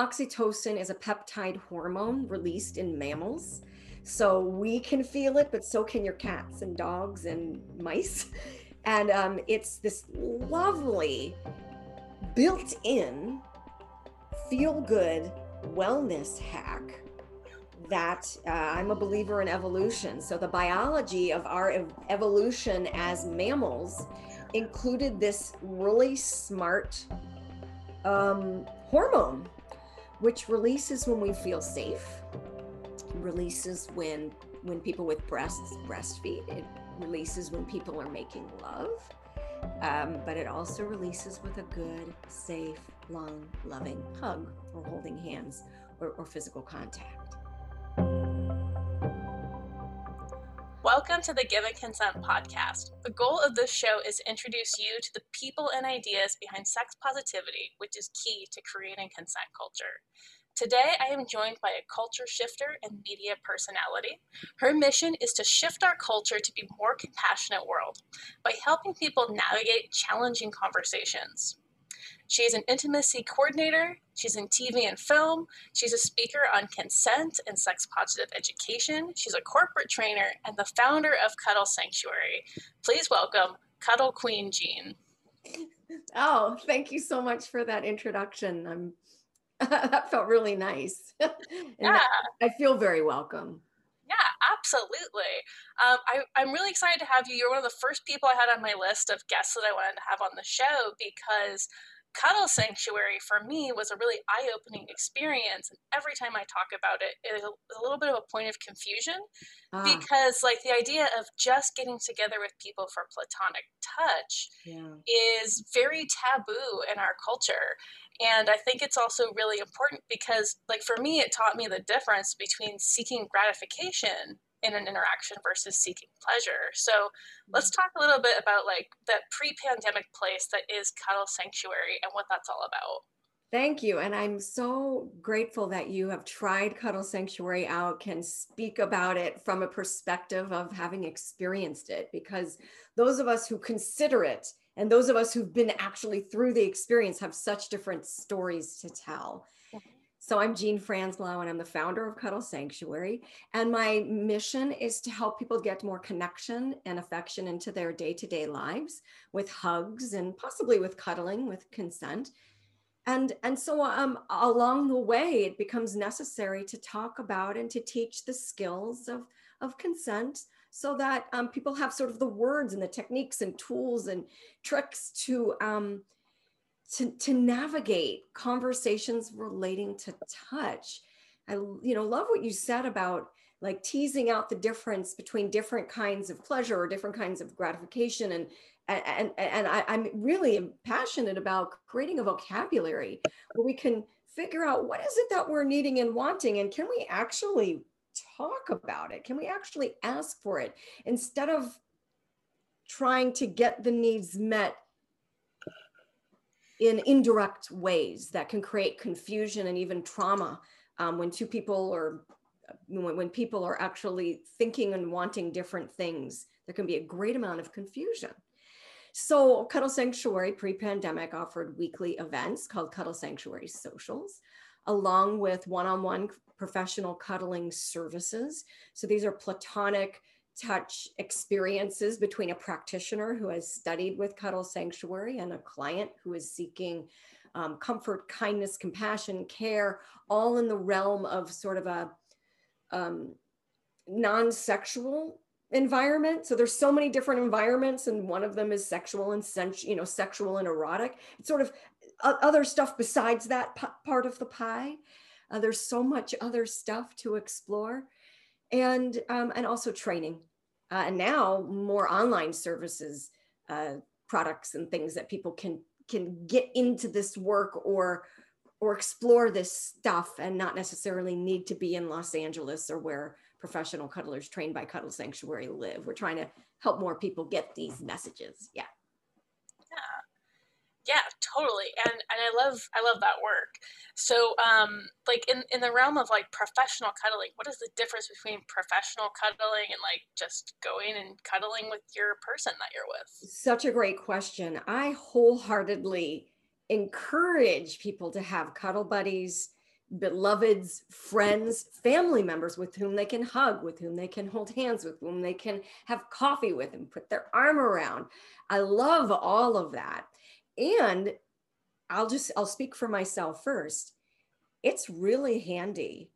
oxytocin is a peptide hormone released in mammals. So we can feel it, but so can your cats and dogs and mice. And um, it's this lovely, built in, feel good wellness hack that uh, I'm a believer in evolution. So the biology of our ev- evolution as mammals included this really smart um, hormone, which releases when we feel safe, releases when when people with breasts breastfeed. It releases when people are making love, um, but it also releases with a good, safe, long, loving hug or holding hands or, or physical contact. Welcome to the Given Consent podcast. The goal of this show is to introduce you to the people and ideas behind sex positivity, which is key to creating consent culture. Today, I am joined by a culture shifter and media personality. Her mission is to shift our culture to be more compassionate world by helping people navigate challenging conversations. She is an intimacy coordinator. She's in TV and film. She's a speaker on consent and sex positive education. She's a corporate trainer and the founder of Cuddle Sanctuary. Please welcome Cuddle Queen Jean. Oh, thank you so much for that introduction. I'm that felt really nice. yeah. I feel very welcome. Yeah, absolutely. Um, I, am really excited to have you. You're one of the first people I had on my list of guests that I wanted to have on the show because Cuddle Sanctuary for me was a really eye opening experience. And every time I talk about it, it is a, little bit of a point of confusion ah. because, like, the idea of just getting together with people for platonic touch yeah. is very taboo in our culture. And I think it's also really important because, like, for me, it taught me the difference between seeking gratification in an interaction versus seeking pleasure. So let's mm-hmm. talk a little bit about like that pre-pandemic place that is Cuddle Sanctuary and what that's all about. Thank you. And I'm so grateful that you have tried Cuddle Sanctuary out, can speak about it from a perspective of having experienced it, because those of us who consider it and those of us who've been actually through the experience have such different stories to tell. So I'm Jean Franzblau and I'm the founder of Cuddle Sanctuary. And my mission is to help people get more connection and affection into their day-to-day lives with hugs and possibly with cuddling with consent. And, and so um, along the way, it becomes necessary to talk about and to teach the skills of, of consent so that um, people have sort of the words and the techniques and tools and tricks to um, to, to navigate conversations relating to touch. I, you know, love what you said about like teasing out the difference between different kinds of pleasure or different kinds of gratification. And, and, and I, I'm really passionate about creating a vocabulary where we can figure out what is it that we're needing and wanting and can we actually talk about it can we actually ask for it instead of trying to get the needs met in indirect ways that can create confusion and even trauma um, when two people or when, when people are actually thinking and wanting different things there can be a great amount of confusion. So cuddle sanctuary pre-pandemic offered weekly events called cuddle sanctuary socials along with one-on-one professional cuddling services. So these are platonic touch experiences between a practitioner who has studied with Cuddle Sanctuary and a client who is seeking um, comfort, kindness, compassion, care, all in the realm of sort of a um, non-sexual environment. So there's so many different environments, and one of them is sexual and sensual, you know, sexual and erotic. It's sort of other stuff besides that part of the pie. Uh, there's so much other stuff to explore and um, and also training uh, and now more online services uh, products and things that people can can get into this work or or explore this stuff and not necessarily need to be in Los Angeles or where professional cuddlers trained by Cuddle Sanctuary live. We're trying to help more people get these messages. Yeah yeah totally and and i love i love that work so um like in in the realm of like professional cuddling what is the difference between professional cuddling and like just going and cuddling with your person that you're with such a great question i wholeheartedly encourage people to have cuddle buddies beloveds, friends, family members with whom they can hug, with whom they can hold hands, with whom they can have coffee with and put their arm around. I love all of that. And I'll just, I'll speak for myself first. It's really handy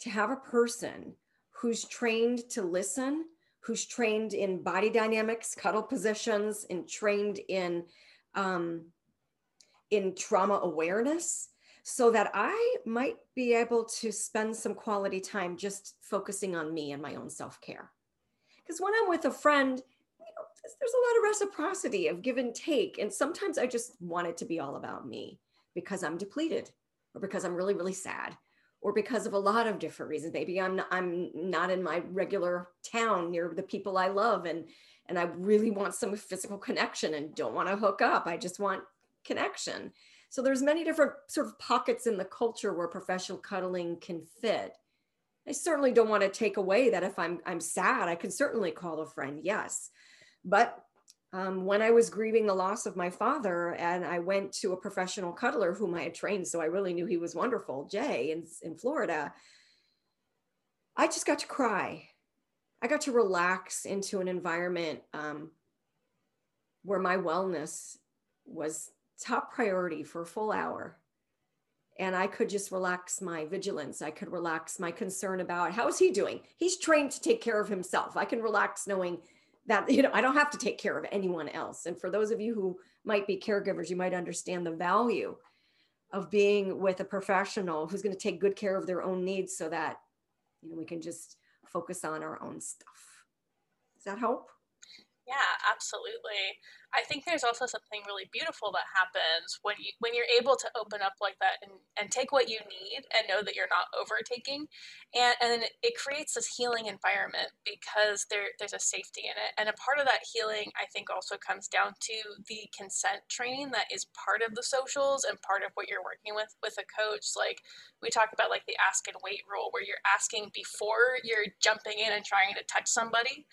to have a person who's trained to listen, who's trained in body dynamics, cuddle positions, and trained in um, in trauma awareness so that I might be able to spend some quality time just focusing on me and my own self care. Because when I'm with a friend, there's a lot of reciprocity of give and take. And sometimes I just want it to be all about me because I'm depleted or because I'm really, really sad or because of a lot of different reasons. Maybe I'm not, I'm not in my regular town near the people I love and and I really want some physical connection and don't want to hook up. I just want connection. So there's many different sort of pockets in the culture where professional cuddling can fit. I certainly don't want to take away that if I'm I'm sad, I can certainly call a friend, yes. But um, when I was grieving the loss of my father, and I went to a professional cuddler whom I had trained, so I really knew he was wonderful, Jay in, in Florida. I just got to cry. I got to relax into an environment um, where my wellness was top priority for a full hour and I could just relax my vigilance. I could relax my concern about how is he doing? He's trained to take care of himself. I can relax knowing that you know I don't have to take care of anyone else. And for those of you who might be caregivers, you might understand the value of being with a professional who's going to take good care of their own needs so that you know we can just focus on our own stuff. Does that help? Yeah, absolutely. I think there's also something really beautiful that happens when you when you're able to open up like that and, and take what you need and know that you're not overtaking. And and it creates this healing environment because there there's a safety in it. And a part of that healing I think also comes down to the consent training that is part of the socials and part of what you're working with with a coach. Like we talk about like the ask and wait rule where you're asking before you're jumping in and trying to touch somebody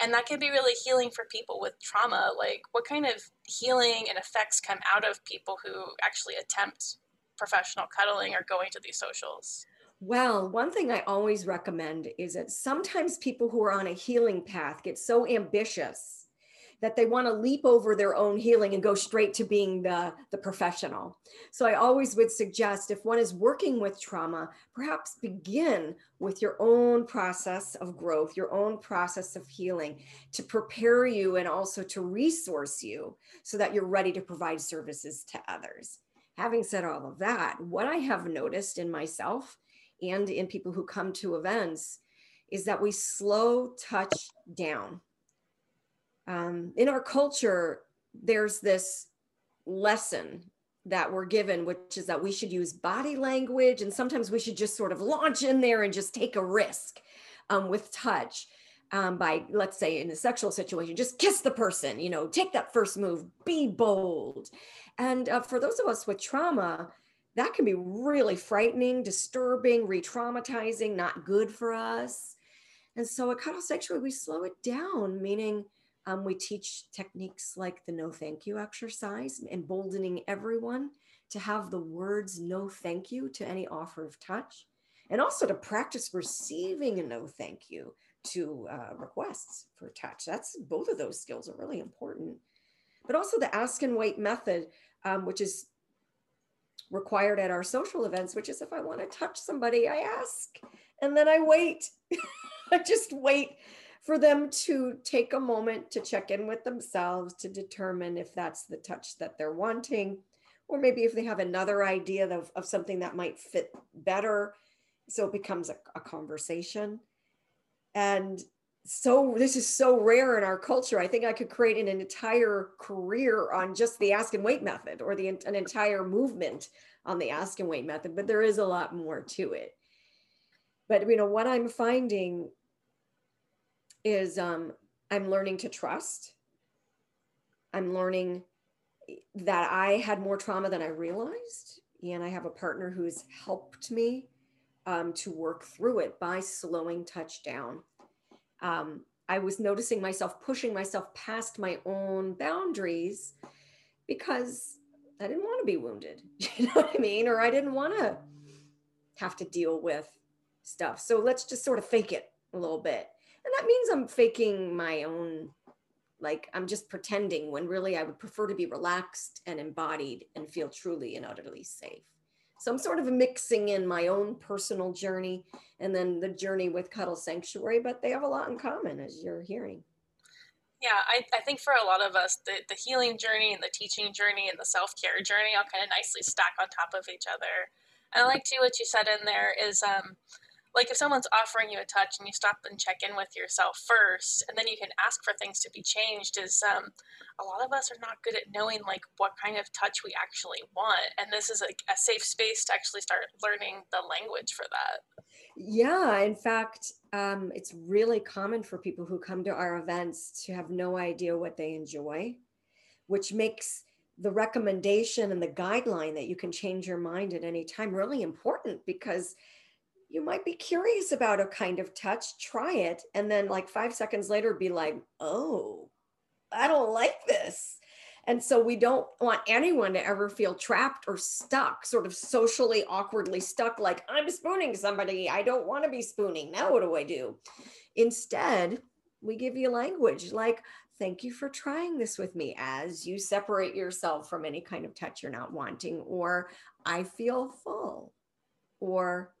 and that can be really healing for people with trauma like what kind of healing and effects come out of people who actually attempt professional cuddling or going to these socials? Well, one thing I always recommend is that sometimes people who are on a healing path get so ambitious that they want to leap over their own healing and go straight to being the, the professional. So I always would suggest if one is working with trauma, perhaps begin with your own process of growth, your own process of healing to prepare you and also to resource you so that you're ready to provide services to others. Having said all of that, what I have noticed in myself and in people who come to events is that we slow touch down um, in our culture, there's this lesson that we're given, which is that we should use body language, and sometimes we should just sort of launch in there and just take a risk um, with touch. Um, by let's say in a sexual situation just kiss the person you know take that first move be bold and uh, for those of us with trauma that can be really frightening disturbing re-traumatizing not good for us and so at cuddle sanctuary we slow it down meaning um, we teach techniques like the no thank you exercise, emboldening everyone to have the words no thank you to any offer of touch, and also to practice receiving a no thank you to uh, requests for touch. That's both of those skills are really important. But also the ask and wait method, um, which is required at our social events, which is if I want to touch somebody, I ask and then I wait. I just wait for them to take a moment to check in with themselves to determine if that's the touch that they're wanting, or maybe if they have another idea of, of something that might fit better. So it becomes a, a conversation. And so this is so rare in our culture. I think I could create an entire career on just the ask and wait method or the an entire movement on the ask and wait method, but there is a lot more to it. But you know what I'm finding is um, I'm learning to trust. I'm learning that I had more trauma than I realized. And I have a partner who's helped me um, to work through it by slowing touch down. Um, I was noticing myself pushing myself past my own boundaries because I didn't want to be wounded. You know what I mean? Or I didn't want to have to deal with stuff. So let's just sort of fake it a little bit. And that means I'm faking my own, like I'm just pretending when really I would prefer to be relaxed and embodied and feel truly and utterly safe. So I'm sort of mixing in my own personal journey and then the journey with Cuddle Sanctuary, but they have a lot in common as you're hearing. Yeah, I, I think for a lot of us, the, the healing journey and the teaching journey and the self care journey all kind of nicely stack on top of each other. I like too what you said in there is um, like if someone's offering you a touch and you stop and check in with yourself first and then you can ask for things to be changed is um, a lot of us are not good at knowing like what kind of touch we actually want and this is like a safe space to actually start learning the language for that. Yeah in fact um, it's really common for people who come to our events to have no idea what they enjoy which makes the recommendation and the guideline that you can change your mind at any time really important because you might be curious about a kind of touch, try it, and then like five seconds later be like, oh, I don't like this. And so we don't want anyone to ever feel trapped or stuck, sort of socially awkwardly stuck, like I'm spooning somebody. I don't want to be spooning. Now, what do I do? Instead, we give you language like, thank you for trying this with me as you separate yourself from any kind of touch you're not wanting, or I feel full, or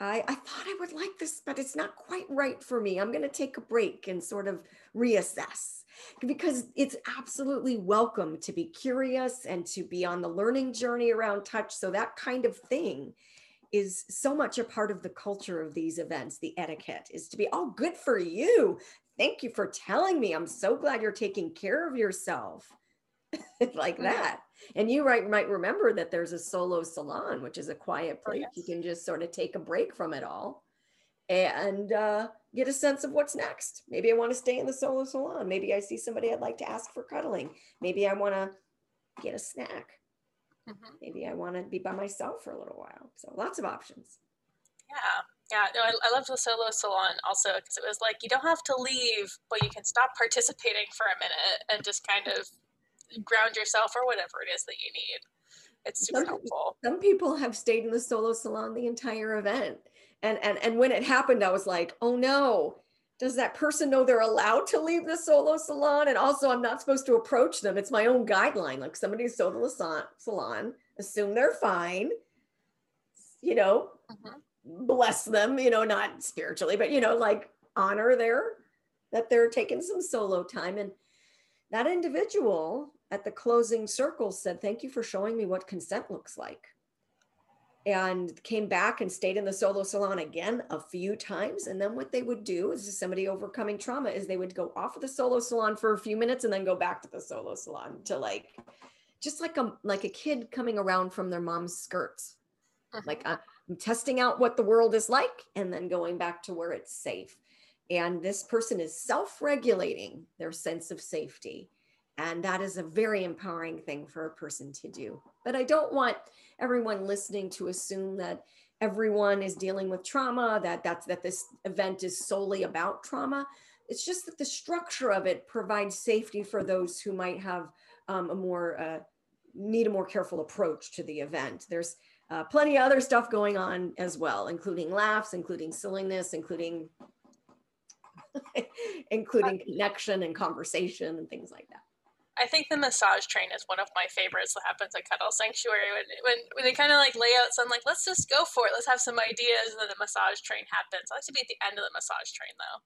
I, I thought I would like this, but it's not quite right for me. I'm going to take a break and sort of reassess because it's absolutely welcome to be curious and to be on the learning journey around touch. So, that kind of thing is so much a part of the culture of these events. The etiquette is to be, oh, good for you. Thank you for telling me. I'm so glad you're taking care of yourself like that and you right, might remember that there's a solo salon, which is a quiet oh, place. Oh, yes. You can just sort of take a break from it all and uh, get a sense of what's next. Maybe I want to stay in the solo salon. Maybe I see somebody I'd like to ask for cuddling. Maybe I want to get a snack. Mm-hmm. Maybe I want to be by myself for a little while. So lots of options. Yeah. Yeah, no, I, I love the solo salon also because it was like you don't have to leave, but you can stop participating for a minute and just kind of ground yourself or whatever it is that you need. It's super some, helpful. Some people have stayed in the solo salon the entire event. And, and, and when it happened, I was like, oh no, does that person know they're allowed to leave the solo salon? And also, I'm not supposed to approach them. It's my own guideline. Like somebody's solo salon, assume they're fine, you know, mm-hmm. bless them, you know, not spiritually, but, you know, like honor their, that they're taking some solo time. And that individual at the closing circle said, Thank you for showing me what consent looks like. And came back and stayed in the solo salon again a few times. And then what they would do is somebody overcoming trauma is they would go off of the solo salon for a few minutes and then go back to the solo salon to like just like a like a kid coming around from their mom's skirts. Like I'm testing out what the world is like and then going back to where it's safe. And this person is self regulating their sense of safety. And that is a very empowering thing for a person to do. But I don't want everyone listening to assume that everyone is dealing with trauma, that that's that this event is solely about trauma. It's just that the structure of it provides safety for those who might have um, a more uh, need a more careful approach to the event. There's uh, plenty of other stuff going on as well, including laughs, including silliness, including including connection and conversation and things like that. I think the massage train is one of my favorites that happens at Cuddle Sanctuary when when, when they kind of like lay out some like let's just go for it let's have some ideas and then the massage train happens. I like to be at the end of the massage train though.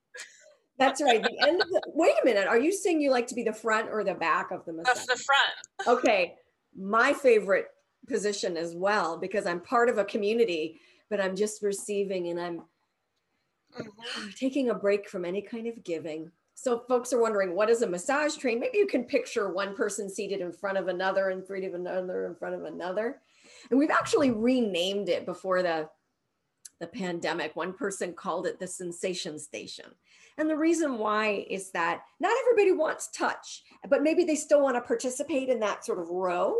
That's right. The end of the, wait a minute. Are you saying you like to be the front or the back of the massage? Of the front. Okay, my favorite position as well because I'm part of a community, but I'm just receiving and I'm mm-hmm. taking a break from any kind of giving. So folks are wondering, what is a massage train? Maybe you can picture one person seated in front of another and three of another in front of another. And we've actually renamed it before the, the pandemic. One person called it the sensation station. And the reason why is that not everybody wants touch, but maybe they still want to participate in that sort of row.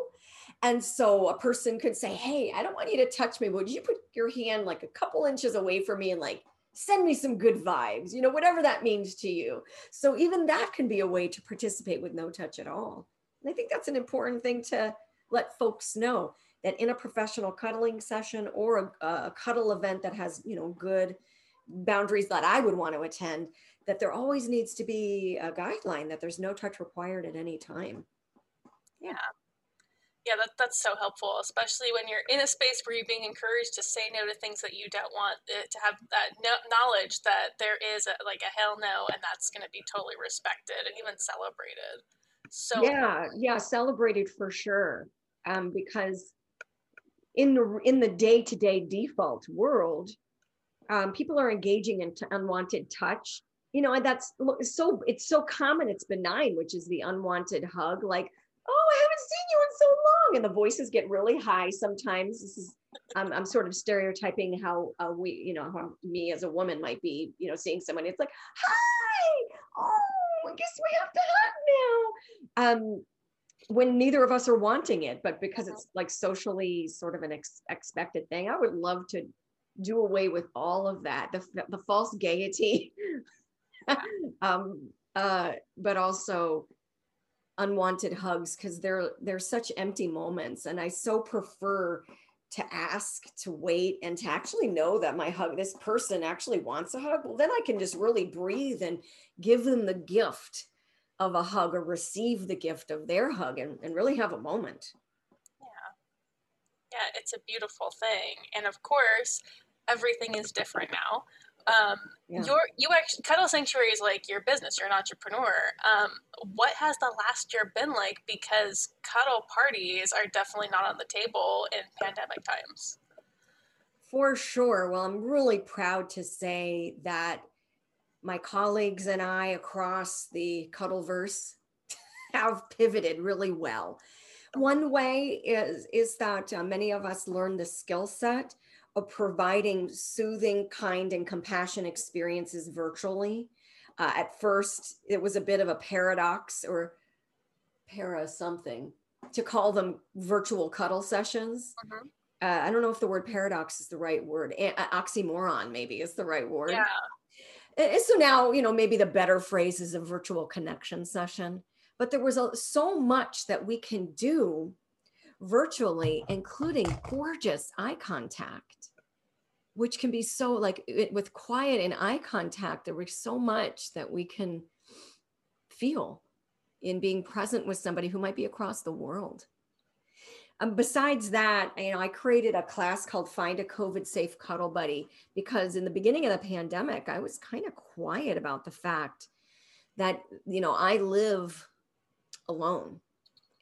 And so a person could say, Hey, I don't want you to touch me. Would you put your hand like a couple inches away from me and like send me some good vibes, you know, whatever that means to you. So even that can be a way to participate with no touch at all. And I think that's an important thing to let folks know. that in a professional cuddling session or a, a cuddle event that has, you know, good boundaries that I would want to attend, that there always needs to be a guideline that there's no touch required at any time. Yeah. Yeah, that, that's so helpful, especially when you're in a space where you're being encouraged to say no to things that you don't want, eh, to have that no- knowledge that there is a, like a hell no, and that's going to be totally respected and even celebrated. So yeah, yeah, celebrated for sure. Um, because in the in the day to day default world, um, people are engaging in t- unwanted touch. You know, and that's so it's so common. It's benign, which is the unwanted hug. Like, oh, I haven't seen you in so long, and the voices get really high sometimes. This is I'm, I'm sort of stereotyping how uh, we, you know, how me as a woman might be, you know, seeing someone. It's like, hi, oh, I guess we have to hug now. Um, when neither of us are wanting it, but because it's like socially sort of an ex- expected thing, I would love to do away with all of that, the, the false gaiety, um, uh, but also unwanted hugs because they're they're such empty moments, and I so prefer to ask, to wait, and to actually know that my hug, this person actually wants a hug. Well, then I can just really breathe and give them the gift of a hug or receive the gift of their hug and, and really have a moment. Yeah. Yeah, it's a beautiful thing. And of course, everything is different now. Um, yeah. Your you actually Cuddle Sanctuary is like your business. You're an entrepreneur. Um, what has the last year been like? Because cuddle parties are definitely not on the table in pandemic times. For sure. Well, I'm really proud to say that my colleagues and I across the Cuddleverse have pivoted really well. One way is, is that uh, many of us learn the skill set of providing soothing, kind, and compassion experiences virtually. Uh, at first, it was a bit of a paradox or para something to call them virtual cuddle sessions. Mm-hmm. Uh, I don't know if the word paradox is the right word. A- oxymoron, maybe, is the right word. Yeah so now you know maybe the better phrase is a virtual connection session but there was a, so much that we can do virtually including gorgeous eye contact which can be so like it, with quiet and eye contact there was so much that we can feel in being present with somebody who might be across the world. Um, besides that, you know, I created a class called Find a COVID Safe Cuddle Buddy because in the beginning of the pandemic, I was kind of quiet about the fact that, you know, I live alone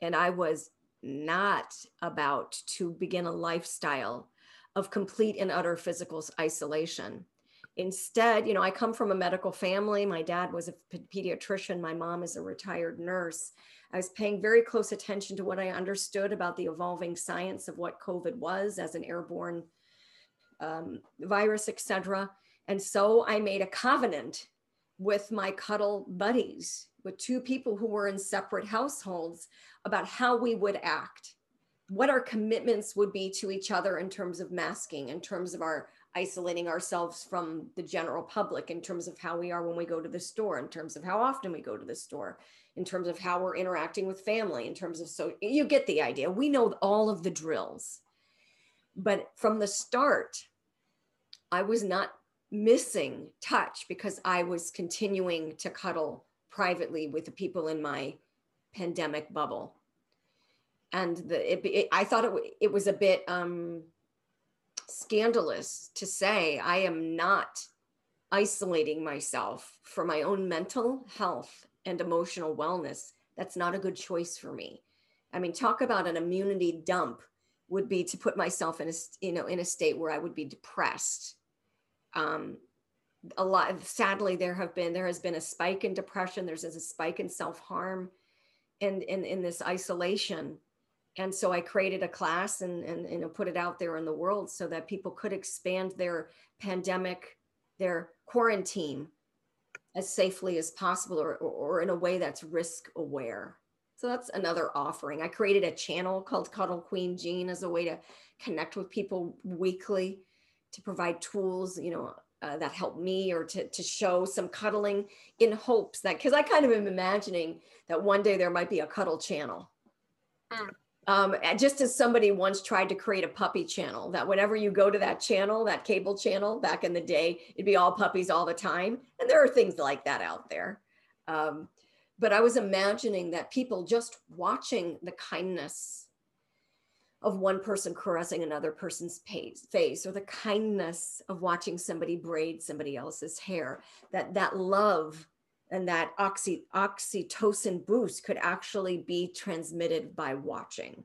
and I was not about to begin a lifestyle of complete and utter physical isolation. Instead, you know, I come from a medical family. My dad was a pediatrician, my mom is a retired nurse. I was paying very close attention to what I understood about the evolving science of what COVID was as an airborne um, virus, etc. And so I made a covenant with my cuddle buddies, with two people who were in separate households, about how we would act, what our commitments would be to each other in terms of masking, in terms of our isolating ourselves from the general public, in terms of how we are when we go to the store, in terms of how often we go to the store, in terms of how we're interacting with family, in terms of so you get the idea. We know all of the drills. But from the start, I was not missing touch because I was continuing to cuddle privately with the people in my pandemic bubble. And the, it, it, I thought it, it was a bit um, scandalous to say I am not isolating myself for my own mental health and emotional wellness, that's not a good choice for me. I mean, talk about an immunity dump would be to put myself in a you know in a state where I would be depressed. Um, a lot sadly there have been there has been a spike in depression there's a spike in self-harm and in, in this isolation and so i created a class and, and put it out there in the world so that people could expand their pandemic their quarantine as safely as possible or, or in a way that's risk aware. So that's another offering. I created a channel called Cuddle Queen Jean as a way to connect with people weekly to provide tools, you know, uh, that help me or to, to show some cuddling in hopes that, because I kind of am imagining that one day there might be a cuddle channel. Mm. Um, just as somebody once tried to create a puppy channel, that whenever you go to that channel, that cable channel back in the day, it'd be all puppies all the time. And there are things like that out there. Um, but I was imagining that people just watching the kindness of one person caressing another person's face or the kindness of watching somebody braid somebody else's hair that that love and that oxy, oxytocin boost could actually be transmitted by watching.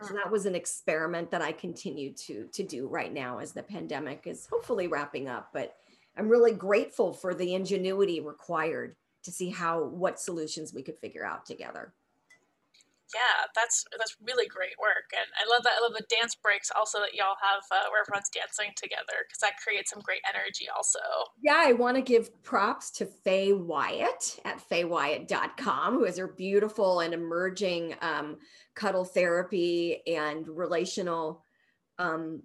So that was an experiment that i continue to to do right now as the pandemic is hopefully wrapping up but i'm really grateful for the ingenuity required to see how what solutions we could figure out together yeah, that's that's really great work, and I love that. I love the dance breaks also that y'all have uh, where everyone's dancing together because that creates some great energy also. Yeah, I want to give props to Faye Wyatt at faywyatt.com, who has her beautiful and emerging um, cuddle therapy and relational. Um,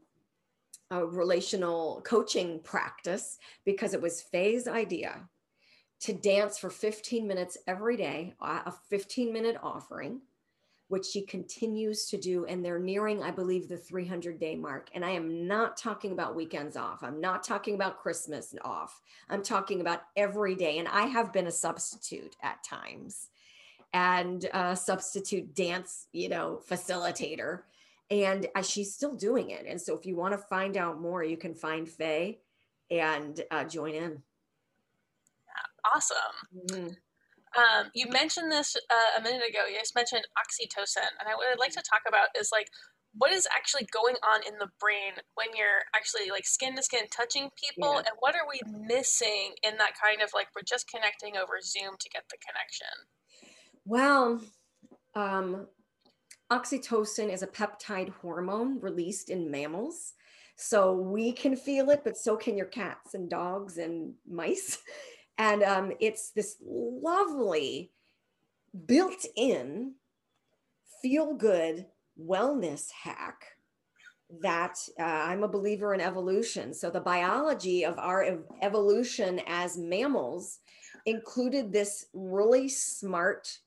relational coaching practice because it was Faye's idea to dance for 15 minutes every day, a 15 minute offering which she continues to do. And they're nearing, I believe, the 300 day mark. And I am not talking about weekends off. I'm not talking about Christmas off. I'm talking about every day. And I have been a substitute at times and a substitute dance, you know, facilitator. And she's still doing it. And so if you want to find out more, you can find Faye and uh, join in. Awesome. Mm-hmm. Um, you mentioned this uh, a minute ago. You just mentioned oxytocin, and I, what I'd like to talk about is like what is actually going on in the brain when you're actually like skin to skin touching people, yeah. and what are we missing in that kind of like we're just connecting over Zoom to get the connection? Well, um, oxytocin is a peptide hormone released in mammals. So we can feel it, but so can your cats and dogs and mice. And um, it's this lovely, built in, feel good wellness hack that uh, I'm a believer in evolution. So, the biology of our ev- evolution as mammals included this really smart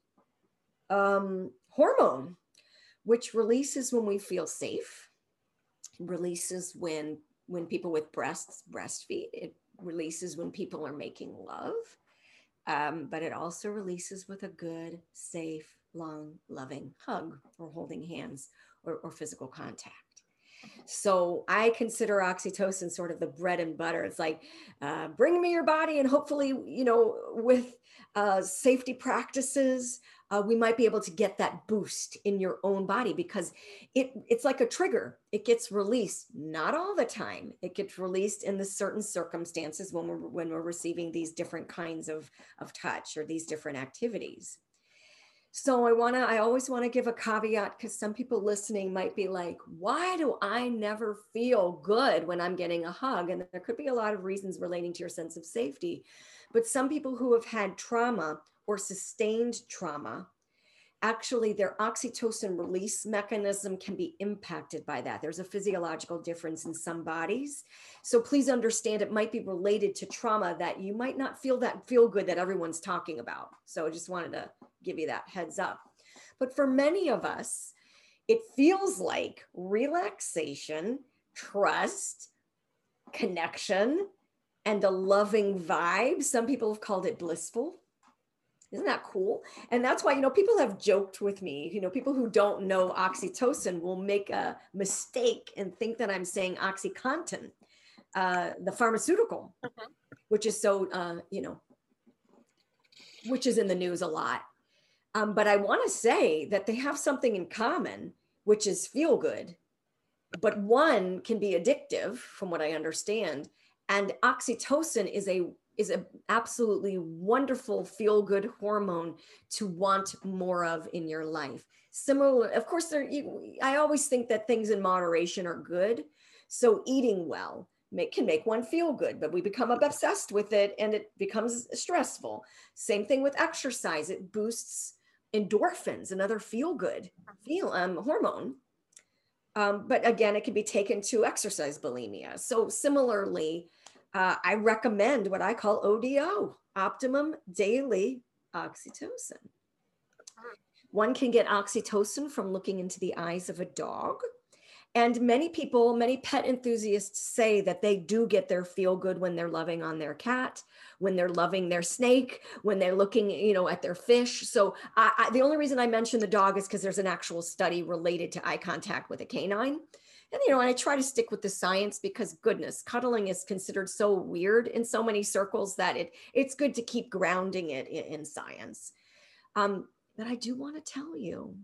um, hormone, which releases when we feel safe, releases when when people with breasts breastfeed. It releases when people are making love, um, but it also releases with a good, safe, long, loving hug or holding hands or, or physical contact. So I consider oxytocin sort of the bread and butter. It's like, uh, bring me your body, and hopefully, you know, with uh, safety practices, uh, we might be able to get that boost in your own body because it it's like a trigger. It gets released not all the time. It gets released in the certain circumstances when we're when we're receiving these different kinds of of touch or these different activities. So I want to I always want to give a caveat cuz some people listening might be like, "Why do I never feel good when I'm getting a hug?" And there could be a lot of reasons relating to your sense of safety. But some people who have had trauma or sustained trauma, actually their oxytocin release mechanism can be impacted by that. There's a physiological difference in some bodies. So please understand it might be related to trauma that you might not feel that feel good that everyone's talking about. So I just wanted to give you that heads up. But for many of us, it feels like relaxation, trust, connection, and a loving vibe. Some people have called it blissful. Isn't that cool? And that's why, you know, people have joked with me, you know, people who don't know oxytocin will make a mistake and think that I'm saying Oxycontin, uh, the pharmaceutical, mm-hmm. which is so, uh, you know, which is in the news a lot. Um, but I want to say that they have something in common, which is feel good. But one can be addictive, from what I understand. And oxytocin is a is an absolutely wonderful feel good hormone to want more of in your life. Similar, of course, there. I always think that things in moderation are good. So eating well make, can make one feel good, but we become obsessed with it and it becomes stressful. Same thing with exercise; it boosts endorphins, another feel good feel um, hormone. Um, but again, it can be taken to exercise bulimia. So similarly, uh, I recommend what I call ODO, optimum daily oxytocin. One can get oxytocin from looking into the eyes of a dog. And many people, many pet enthusiasts say that they do get their feel good when they're loving on their cat, when they're loving their snake, when they're looking, you know, at their fish. So I, I, the only reason I mention the dog is because there's an actual study related to eye contact with a canine. And you know, and I try to stick with the science because goodness, cuddling is considered so weird in so many circles that it it's good to keep grounding it in, in science. Um, but I do want to tell you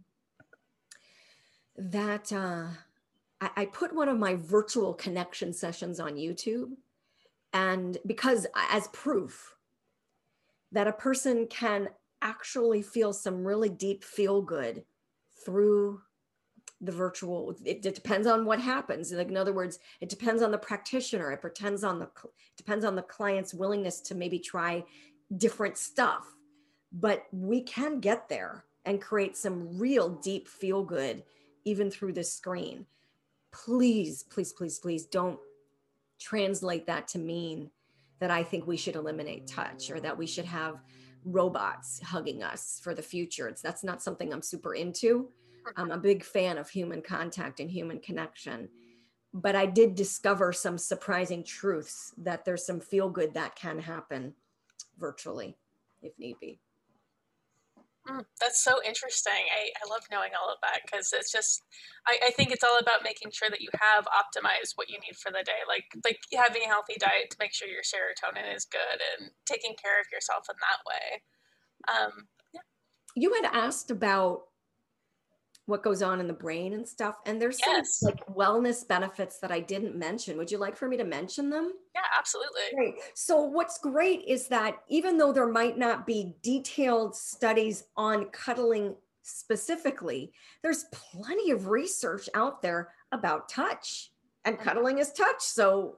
that. Uh, I, I put one of my virtual connection sessions on YouTube. And because, as proof that a person can actually feel some really deep feel good through the virtual it, it, depends on what happens. Like in other words it depends on the practitioner. It pretends on the depends on the client's willingness to maybe try different stuff. But we can get there and create some real deep feel good even through this screen please, please, please, please don't translate that to mean that I think we should eliminate touch or that we should have robots hugging us for the future. It's that's not something I'm super into. I'm a big fan of human contact and human connection. But I did discover some surprising truths that there's some feel good that can happen virtually if need be. Mm, that's so interesting. I, I love knowing all of that because it's just, I, I think it's all about making sure that you have optimized what you need for the day. Like, like having a healthy diet to make sure your serotonin is good and taking care of yourself in that way. Um, yeah. You had asked about what goes on in the brain and stuff. And there's yes. some like wellness benefits that I didn't mention. Would you like for me to mention them? Yeah, absolutely. Great. So what's great is that even though there might not be detailed studies on cuddling specifically, there's plenty of research out there about touch and mm-hmm. cuddling is touch. So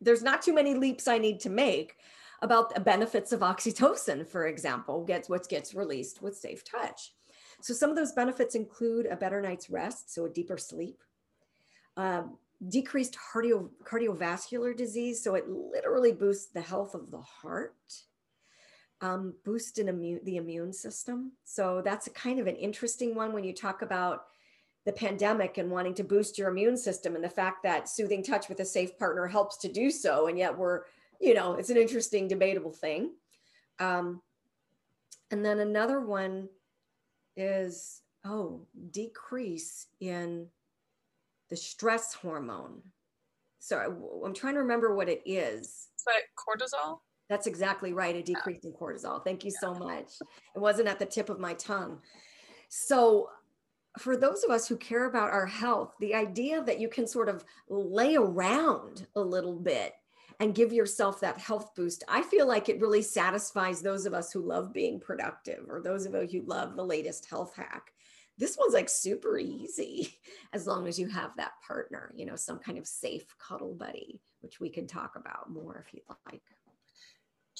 there's not too many leaps I need to make about the benefits of oxytocin, for example, gets what gets released with safe touch. So some of those benefits include a better night's rest, so a deeper sleep, um, decreased cardio, cardiovascular disease, so it literally boosts the health of the heart, um, boost in immune, the immune system. So that's a kind of an interesting one when you talk about the pandemic and wanting to boost your immune system and the fact that soothing touch with a safe partner helps to do so. And yet we're, you know, it's an interesting, debatable thing. Um, and then another one is oh, decrease in the stress hormone. So I'm trying to remember what it is. Is that cortisol? That's exactly right. A decrease yeah. in cortisol. Thank you yeah. so much. It wasn't at the tip of my tongue. So, for those of us who care about our health, the idea that you can sort of lay around a little bit and give yourself that health boost. I feel like it really satisfies those of us who love being productive or those of us who love the latest health hack. This one's like super easy as long as you have that partner, you know, some kind of safe cuddle buddy, which we can talk about more if you'd like.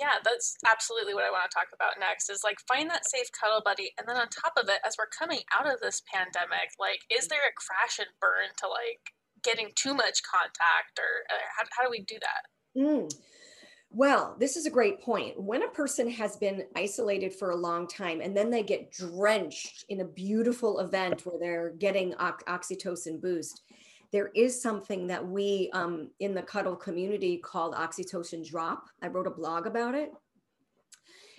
Yeah, that's absolutely what I want to talk about next is like find that safe cuddle buddy. And then on top of it, as we're coming out of this pandemic, like, is there a crash and burn to like getting too much contact or uh, how, how do we do that? Mm. Well, this is a great point. When a person has been isolated for a long time and then they get drenched in a beautiful event where they're getting oxytocin boost, there is something that we um, in the cuddle community called oxytocin drop. I wrote a blog about it.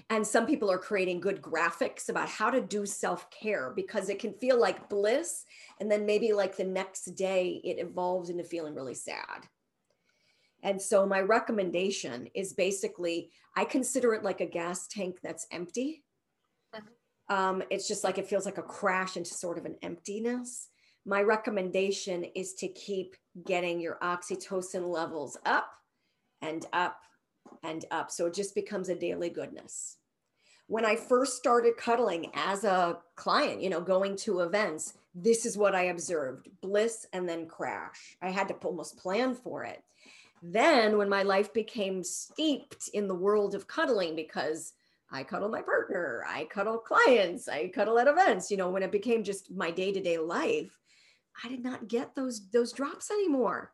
And some people are creating good graphics about how to do self care because it can feel like bliss. And then maybe like the next day, it evolves into feeling really sad. And so my recommendation is basically, I consider it like a gas tank that's empty. Uh-huh. Um, it's just like it feels like a crash into sort of an emptiness. My recommendation is to keep getting your oxytocin levels up and up and up. So it just becomes a daily goodness. When I first started cuddling as a client, you know, going to events, this is what I observed bliss and then crash. I had to almost plan for it then, when my life became steeped in the world of cuddling, because I cuddle my partner, I cuddle clients, I cuddle at events, you know, when it became just my day to day life, I did not get those those drops anymore.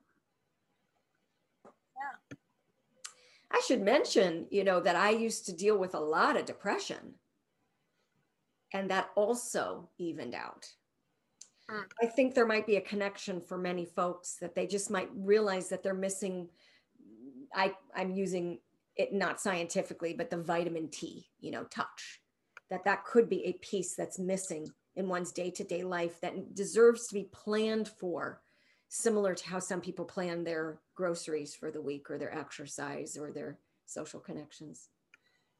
Yeah. I should mention, you know, that I used to deal with a lot of depression. and that also evened out. Mm. I think there might be a connection for many folks that they just might realize that they're missing. I, I'm using it not scientifically, but the vitamin T, you know, touch, that that could be a piece that's missing in one's day to day life that deserves to be planned for, similar to how some people plan their groceries for the week or their exercise or their social connections.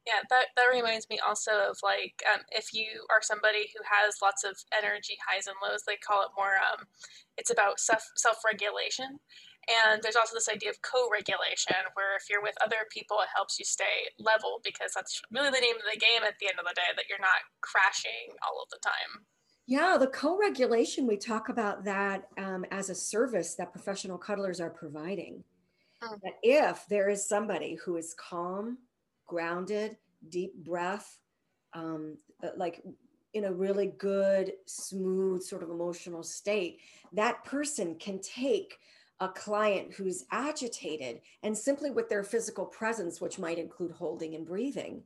Yeah, that, that reminds me also of like um, if you are somebody who has lots of energy highs and lows, they call it more, um, it's about self self regulation. And there's also this idea of co regulation, where if you're with other people, it helps you stay level because that's really the name of the game at the end of the day, that you're not crashing all of the time. Yeah, the co regulation, we talk about that um, as a service that professional cuddlers are providing. Mm. That if there is somebody who is calm, grounded, deep breath, um, uh, like in a really good, smooth, sort of emotional state, that person can take a client who's agitated and simply with their physical presence, which might include holding and breathing,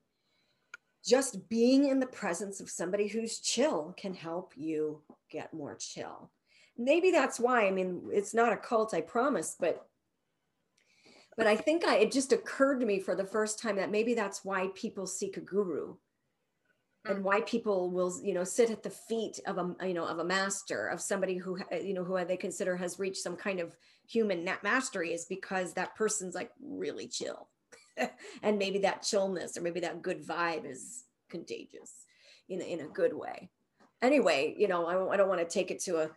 just being in the presence of somebody who's chill can help you get more chill. Maybe that's why, I mean, it's not a cult, I promise, but but I think I, it just occurred to me for the first time that maybe that's why people seek a guru and Mm. why people will, you know, sit at the feet of a, you know, of a master, of somebody who, you know, who they consider has reached some kind of human mastery is because that person's like really chill. and maybe that chillness or maybe that good vibe is contagious in a, in a good way. Anyway, you know, I, I don't want to take it to a,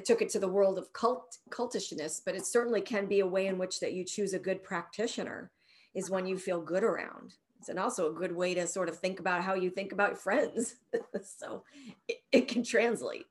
I took it to the world of cult cultishness, but it certainly can be a way in which that you choose a good practitioner is when you feel good around. It's and also a good way to sort of think about how you think about friends. so it, it, can translate.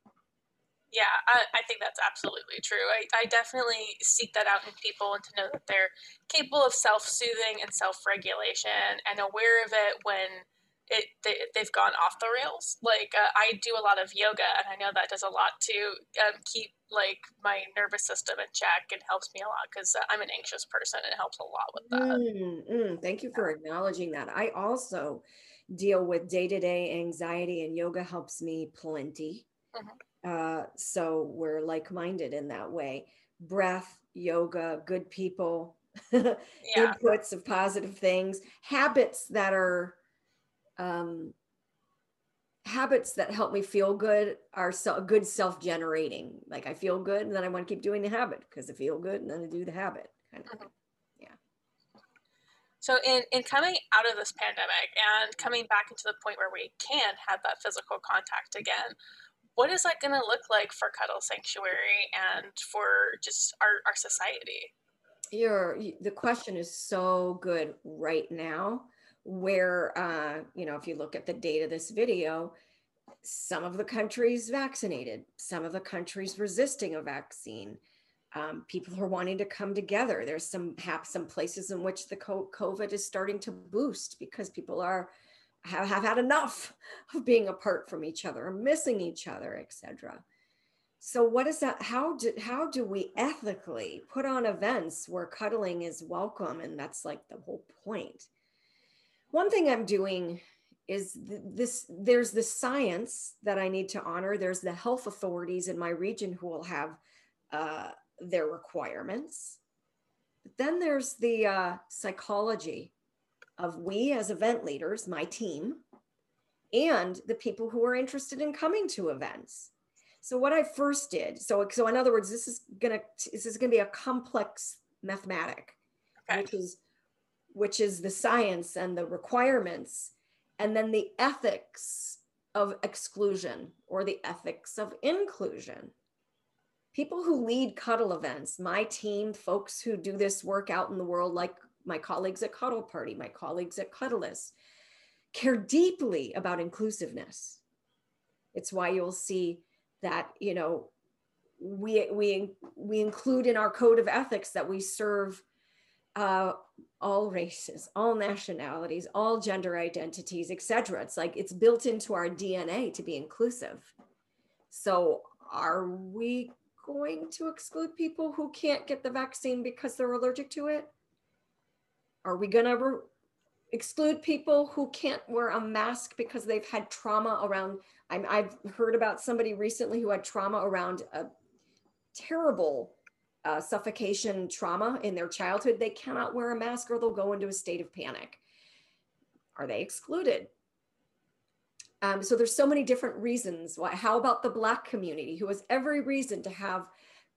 Yeah, I, I, think that's absolutely true. I, I definitely seek that out in people and to know that they're capable of self soothing and self regulation and aware of it when it they, they've gone off the rails. Like uh, i do a lot of yoga and i know that does a lot to um, keep like my nervous system in check and helps me a lot because uh, i'm an anxious person and it helps a lot with that. Mm, mm, thank you for acknowledging that. I also deal with day-to-day anxiety and yoga helps me plenty. Mm-hmm. uh, so we're like-minded in that way. Breath yoga good people yeah. inputs of positive things habits that are um, habits that help me feel good are so good self-generating. Like i feel good and then i want to keep doing the habit because i feel good and then i do the habit kind of mm-hmm. yeah. So in, in coming out of this pandemic and coming back into the point where we can have that physical contact again what is that going to look like for cuddle sanctuary and for just our, our society? Your the question is so good right now where uh, you know if you look at the date of this video some of the countries vaccinated some of the countries resisting a vaccine um, people are wanting to come together. There's some have some places in which the covid is starting to boost because people are have, have had enough of being apart from each other or missing each other etc so what is that how do how do we ethically put on events where cuddling is welcome? And that's like the whole point one thing I'm doing is this there's the science that I need to honor. There's the health authorities in my region who will have uh, their requirements. But then there's the uh, psychology of we as event leaders, my team, and the people who are interested in coming to events. So what I first did, so so in other words, this is gonna this is gonna be a complex mathematic, okay. which is which is the science and the requirements, and then the ethics of exclusion or the ethics of inclusion. People who lead cuddle events, my team, folks who do this work out in the world, like my colleagues at Cuddle Party, my colleagues at Cuddlist, care deeply about inclusiveness. It's why you'll see that, you know, we, we, we include in our code of ethics that we serve uh, all races, all nationalities, all gender identities, etc. It's like it's built into our DNA to be inclusive. So are we going to exclude people who can't get the vaccine because they're allergic to it? Are we going to exclude people who can't wear a mask because they've had trauma around. I'm, I've heard about somebody recently who had trauma around a terrible uh, suffocation trauma in their childhood. They cannot wear a mask or they'll go into a state of panic. Are they excluded? Um, so there's so many different reasons. Why, how about the Black community who has every reason to have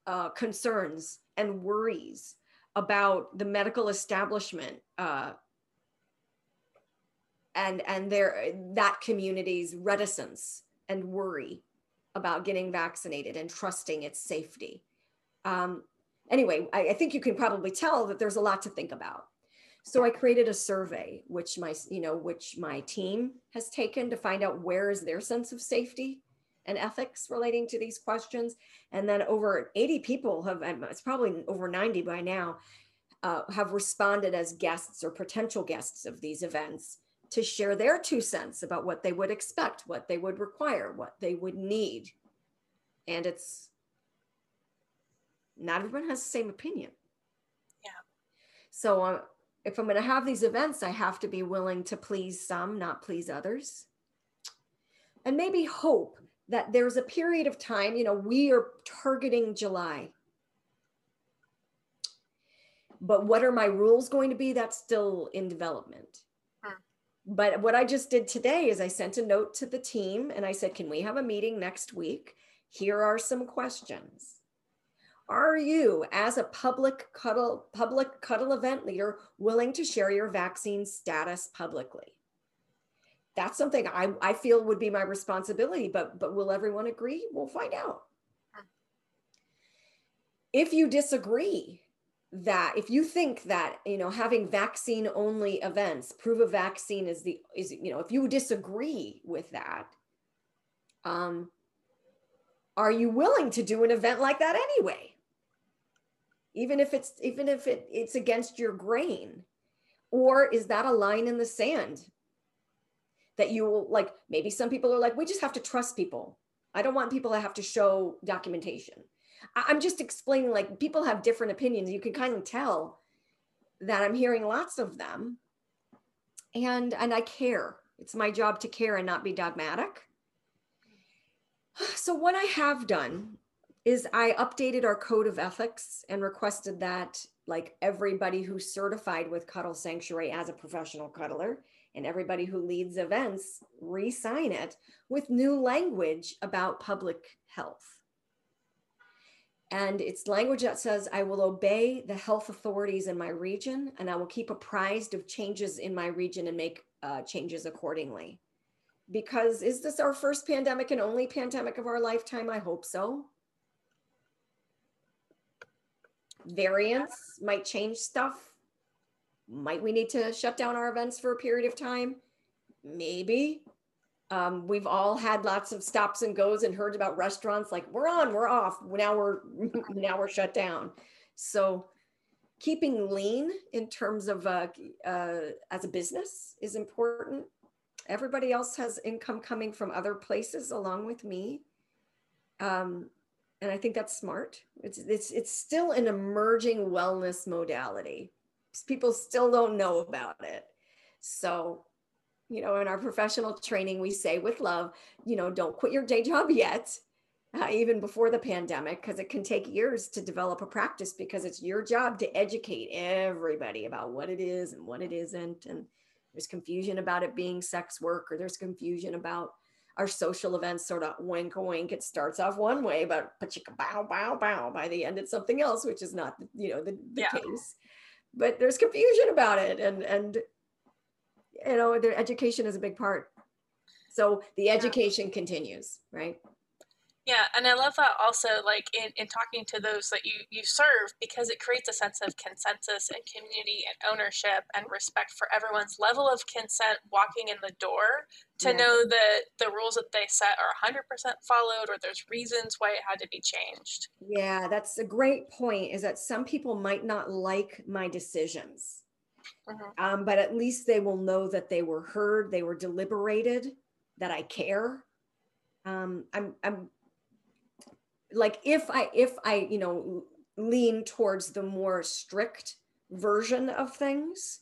uh, concerns and worries about the medical establishment uh, and and their that community's reticence and worry about getting vaccinated and trusting its safety. Um, anyway, I, I think you can probably tell that there's a lot to think about. So I created a survey, which my you know which my team has taken to find out where is their sense of safety and ethics relating to these questions. And then over 80 people have, it's probably over 90 by now, uh, have responded as guests or potential guests of these events to share their two cents about what they would expect, what they would require, what they would need. And it's not everyone has the same opinion. Yeah. So uh, if I'm going to have these events, I have to be willing to please some, not please others. And maybe hope that there's a period of time, you know, we are targeting July. But what are my rules going to be? That's still in development. Hmm. But what I just did today is I sent a note to the team and I said, Can we have a meeting next week? Here are some questions. Are you, as a public cuddle, public cuddle event leader, willing to share your vaccine status publicly? that's something I, I feel would be my responsibility, but but will everyone agree? We'll find out. If you disagree that if you think that you know having vaccine only events prove a vaccine is the is you know if you disagree with that um are you willing to do an event like that anyway even if it's even if it, it's against your grain or is that a line in the sand that you will like maybe some people are like we just have to trust people. I don't want people to have to show documentation. I'm just explaining like people have different opinions. You can kind of tell that i'm hearing lots of them. And and i care. It's my job to care and not be dogmatic. So what i have done is i updated our code of ethics and requested that like everybody who's certified with cuddle sanctuary as a professional cuddler and everybody who leads events re-sign it with new language about public health. And it's language that says, I will obey the health authorities in my region and I will keep apprised of changes in my region and make uh, changes accordingly. Because is this our first pandemic and only pandemic of our lifetime? I hope so. Variants might change stuff might we need to shut down our events for a period of time? Maybe. Um, we've all had lots of stops and goes and heard about restaurants like we're on, we're off. Now we're now we're shut down. So keeping lean in terms of uh, uh, as a business is important. Everybody else has income coming from other places along with me. Um, and I think that's smart. It's, it's, it's still an emerging wellness modality people still don't know about it. So, you know, in our professional training, we say with love, you know, don't quit your day job yet, uh, even before the pandemic, because it can take years to develop a practice because it's your job to educate everybody about what it is and what it isn't. And there's confusion about it being sex work, or there's confusion about our social events sort of wink wink it starts off one way but but you bow bow bow by the end it's something else which is not you know the, the yeah. case but there's confusion about it and and you know their education is a big part so the education yeah. continues right yeah and i love that also like in, in talking to those that you you serve because it creates a sense of consensus and community and ownership and respect for everyone's level of consent walking in the door to yeah. know that the rules that they set are 100% followed or there's reasons why it had to be changed yeah that's a great point is that some people might not like my decisions mm-hmm. um, but at least they will know that they were heard they were deliberated that i care um, I'm, I'm like if i if i you know lean towards the more strict version of things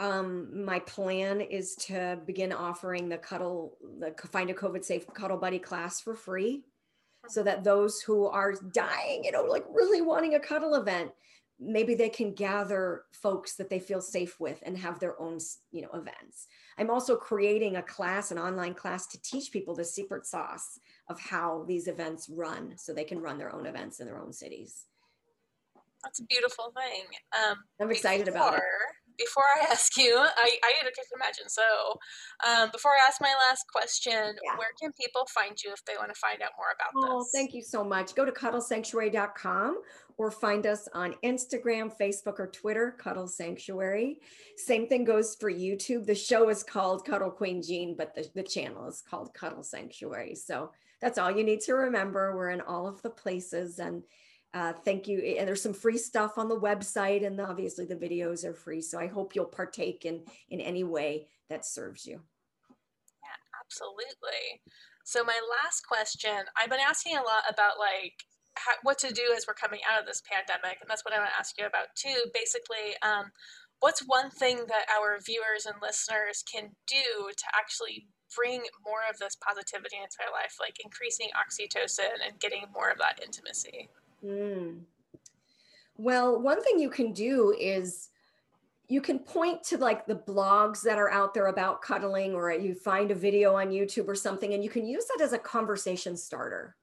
Um, my plan is to begin offering the cuddle, the find a COVID safe cuddle buddy class for free so that those who are dying, you know, like really wanting a cuddle event, maybe they can gather folks that they feel safe with and have their own, you know, events. I'm also creating a class, an online class to teach people the secret sauce of how these events run so they can run their own events in their own cities. That's a beautiful thing. Um, I'm excited before, about it before I ask you, I, I can imagine. So, um, before I ask my last question, yeah. where can people find you if they want to find out more about oh, this? Thank you so much. Go to cuddlesanctuary.com or find us on Instagram, Facebook, or Twitter, Cuddle Sanctuary. Same thing goes for YouTube. The show is called Cuddle Queen Jean, but the, the channel is called Cuddle Sanctuary. So that's all you need to remember. We're in all of the places and uh, thank you. And there's some free stuff on the website, and obviously the videos are free. So I hope you'll partake in in any way that serves you. Yeah, absolutely. So my last question, I've been asking a lot about like what to do as we're coming out of this pandemic, and that's what I want to ask you about too. Basically, um, what's one thing that our viewers and listeners can do to actually bring more of this positivity into their life, like increasing oxytocin and getting more of that intimacy? Mm. Well, one thing you can do is you can point to like the blogs that are out there about cuddling, or you find a video on YouTube or something, and you can use that as a conversation starter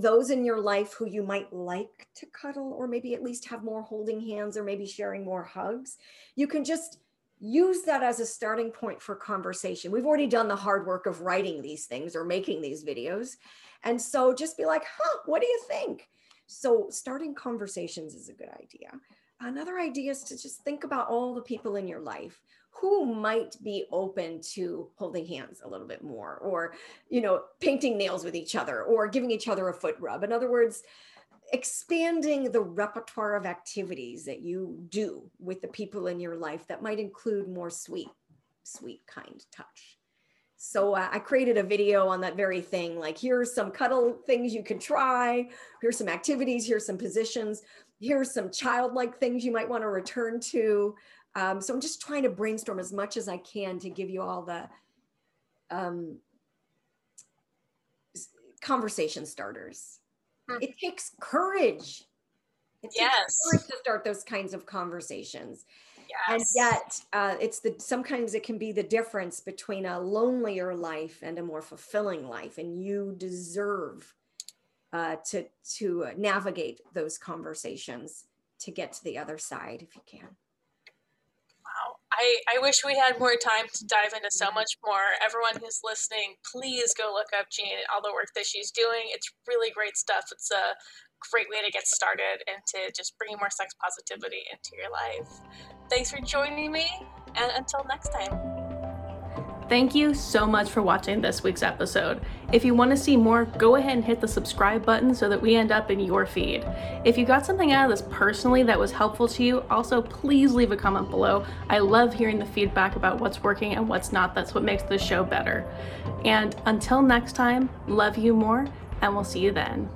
those in your life who you might like to cuddle, or maybe at least have more holding hands, or maybe sharing more hugs. You can just use that as a starting point for conversation. We've already done the hard work of writing these things or making these videos. And so just be like, huh, what do you think? So starting conversations is a good idea. Another idea is to just think about all the people in your life who might be open to holding hands a little bit more or you know painting nails with each other or giving each other a foot rub in other words expanding the repertoire of activities that you do with the people in your life that might include more sweet sweet kind touch so uh, I created a video on that very thing. Like, here's some cuddle things you can try. Here's some activities. Here's some positions. Here's some childlike things you might want to return to. Um, so I'm just trying to brainstorm as much as I can to give you all the um, conversation starters. Hmm. It takes courage. It takes yes. courage to start those kinds of conversations. Yes. And yet, uh, it's the sometimes it can be the difference between a lonelier life and a more fulfilling life, and you deserve uh, to to navigate those conversations to get to the other side if you can. I, I wish we had more time to dive into so much more. Everyone who's listening, please go look up Jean, and all the work that she's doing. It's really great stuff. It's a great way to get started and to just bring more sex positivity into your life. Thanks for joining me, and until next time. Thank you so much for watching this week's episode. If you want to see more, go ahead and hit the subscribe button so that we end up in your feed. If you got something out of this personally that was helpful to you, also please leave a comment below. I love hearing the feedback about what's working and what's not. That's what makes the show better. And until next time, love you more, and we'll see you then.